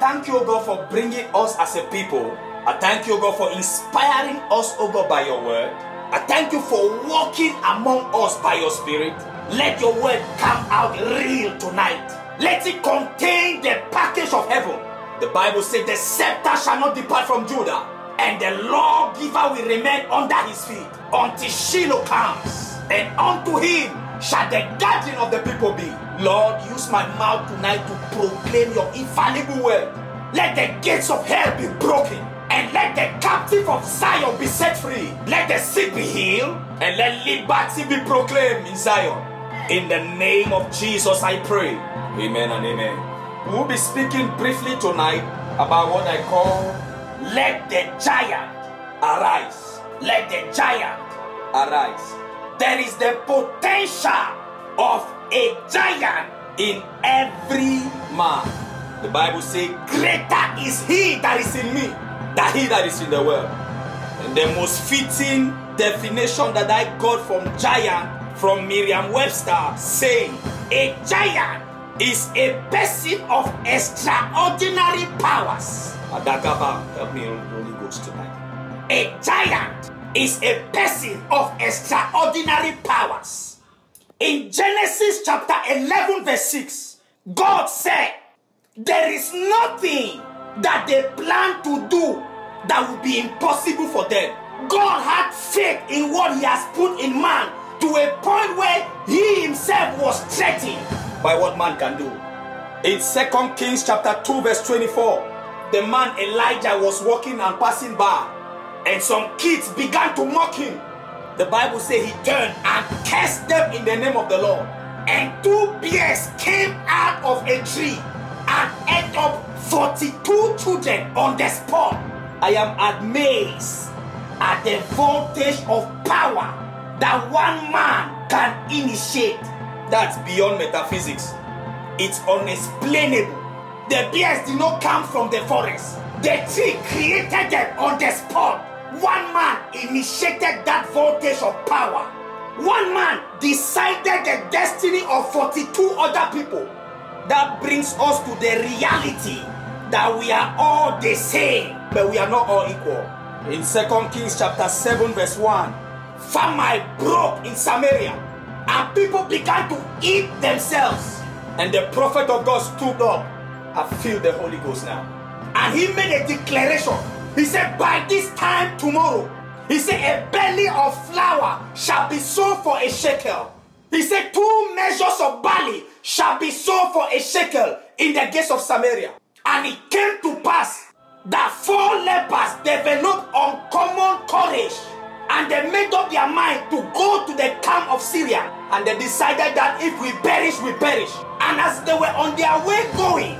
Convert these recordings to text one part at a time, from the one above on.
thank you, God, for bringing us as a people. I thank you, God, for inspiring us, O God, by your word. I thank you for walking among us by your spirit. Let your word come out real tonight. Let it contain the package of heaven. The Bible says the scepter shall not depart from Judah, and the lawgiver will remain under his feet until Shiloh comes. And unto him shall the guardian of the people be. Lord, use my mouth tonight to proclaim your infallible word. Let the gates of hell be broken and let the captive of Zion be set free. Let the sick be healed, and let liberty be proclaimed in Zion. In the name of Jesus, I pray. Amen and amen. We will be speaking briefly tonight about what I call let the giant arise. Let the giant arise. There is the potential of a giant in every man. The Bible says, Greater is he that is in me than he that is in the world. And the most fitting definition that I got from giant from Merriam Webster saying, A giant is a person of extraordinary powers. Adagaba, help me, Holy Ghost, tonight. A giant is a person of extraordinary powers. In Genesis chapter 11, verse 6, God said, There is nothing that they plan to do that will be impossible for them. God had faith in what He has put in man to a point where He Himself was threatened by what man can do. In 2 Kings chapter 2, verse 24, the man Elijah was walking and passing by, and some kids began to mock him. The Bible says he turned and cursed them in the name of the Lord. And two bears came out of a tree and ate up 42 children on the spot. I am amazed at the voltage of power that one man can initiate. That's beyond metaphysics. It's unexplainable. The bears did not come from the forest. The tree created them on the spot. One man initiated that voltage of power. One man decided the destiny of 42 other people. That brings us to the reality that we are all the same, but we are not all equal. In 2 Kings chapter 7, verse 1, famine broke in Samaria, and people began to eat themselves. And the prophet of God stood up. I feel the Holy Ghost now. And he made a declaration. He said, By this time tomorrow, he said, A belly of flour shall be sold for a shekel. He said, Two measures of barley shall be sold for a shekel in the gates of Samaria. And it came to pass that four lepers developed uncommon courage and they made up their mind to go to the camp of Syria. And they decided that if we perish, we perish. And as they were on their way going,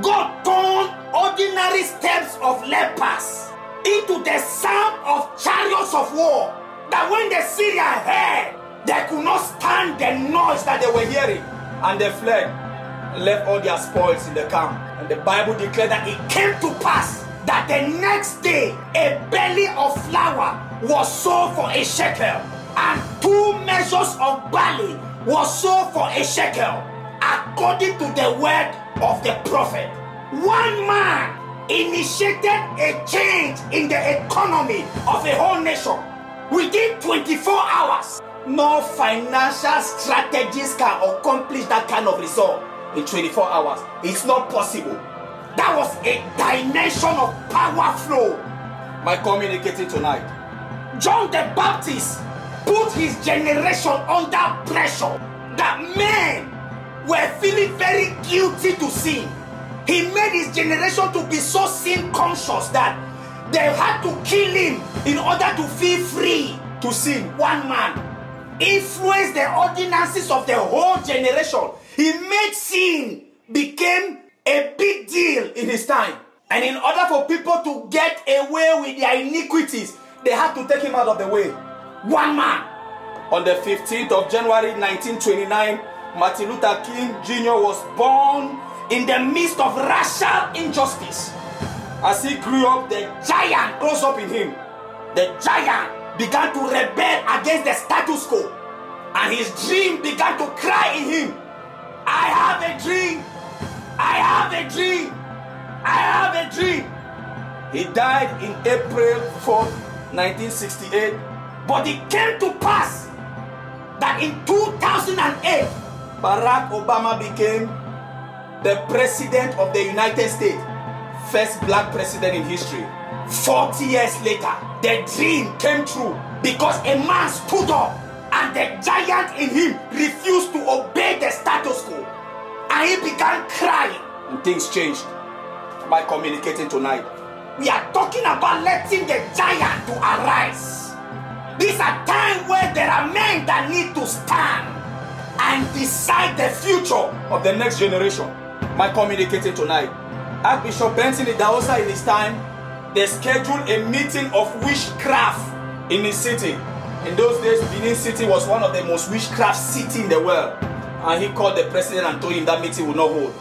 God turned ordinary steps of lepers into the sound of chariots of war. That when the Syrian heard, they could not stand the noise that they were hearing. And they fled and left all their spoils in the camp. And the Bible declared that it came to pass that the next day a belly of flour was sold for a shekel, and two measures of barley was sold for a shekel, according to the word of the prophet. One man initiated a change in the economy of a whole nation within 24 hours. No financial strategies can accomplish that kind of result in 24 hours. It's not possible. That was a dimension of power flow. My communicating tonight. John the Baptist put his generation under pressure that men were feeling very guilty to sin. He made his generation to be so sin conscious that they had to kill him in order to feel free to sin. One man influenced the ordinances of the whole generation. He made sin became a big deal in his time. And in order for people to get away with their iniquities, they had to take him out of the way. One man. On the 15th of January 1929, Martin Luther King Jr. was born in the midst of racial injustice. As he grew up, the giant rose up in him. The giant began to rebel against the status quo. And his dream began to cry in him. I have a dream. I have a dream. I have a dream. He died in April 4, 1968. But it came to pass that in 2008, Barack Obama became the president of the United States, first black president in history. 40 years later, the dream came true because a man stood up and the giant in him refused to obey the status quo. And he began crying. And things changed. By communicating tonight, we are talking about letting the giant to arise. These are times where there are men that need to stand and decide the future of the next generation. My communicating tonight. Archbishop Benson Idahosa in his time, they scheduled a meeting of witchcraft in his city. In those days, Benin City was one of the most witchcraft city in the world. And he called the president and told him that meeting would not hold.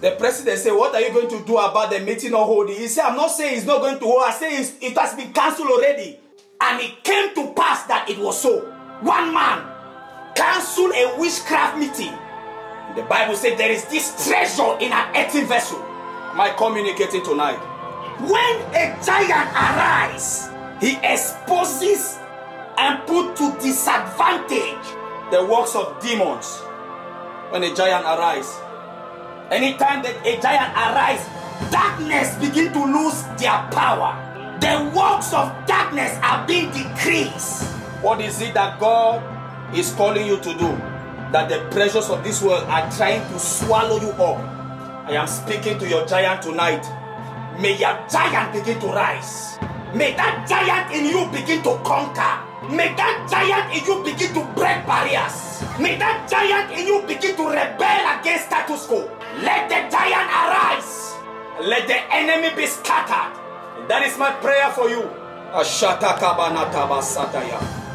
The president said, What are you going to do about the meeting not holding? He said, I'm not saying it's not going to hold. I say it has been cancelled already. And it came to pass that it was so. One man cancelled a witchcraft meeting. The Bible said there is this treasure in an empty vessel. Am I communicating tonight? When a giant arises, he exposes and put to disadvantage the works of demons. When a giant arises, anytime that a giant arises, darkness begin to lose their power. The works of darkness are being decreased. What is it that God is calling you to do? That the pressures of this world are trying to swallow you up. I am speaking to your giant tonight. May your giant begin to rise. May that giant in you begin to conquer. May that giant in you begin to break barriers. May that giant in you begin to rebel against status quo. Let the giant arise. Let the enemy be scattered. And that is my prayer for you. Ashata kabanata basataya.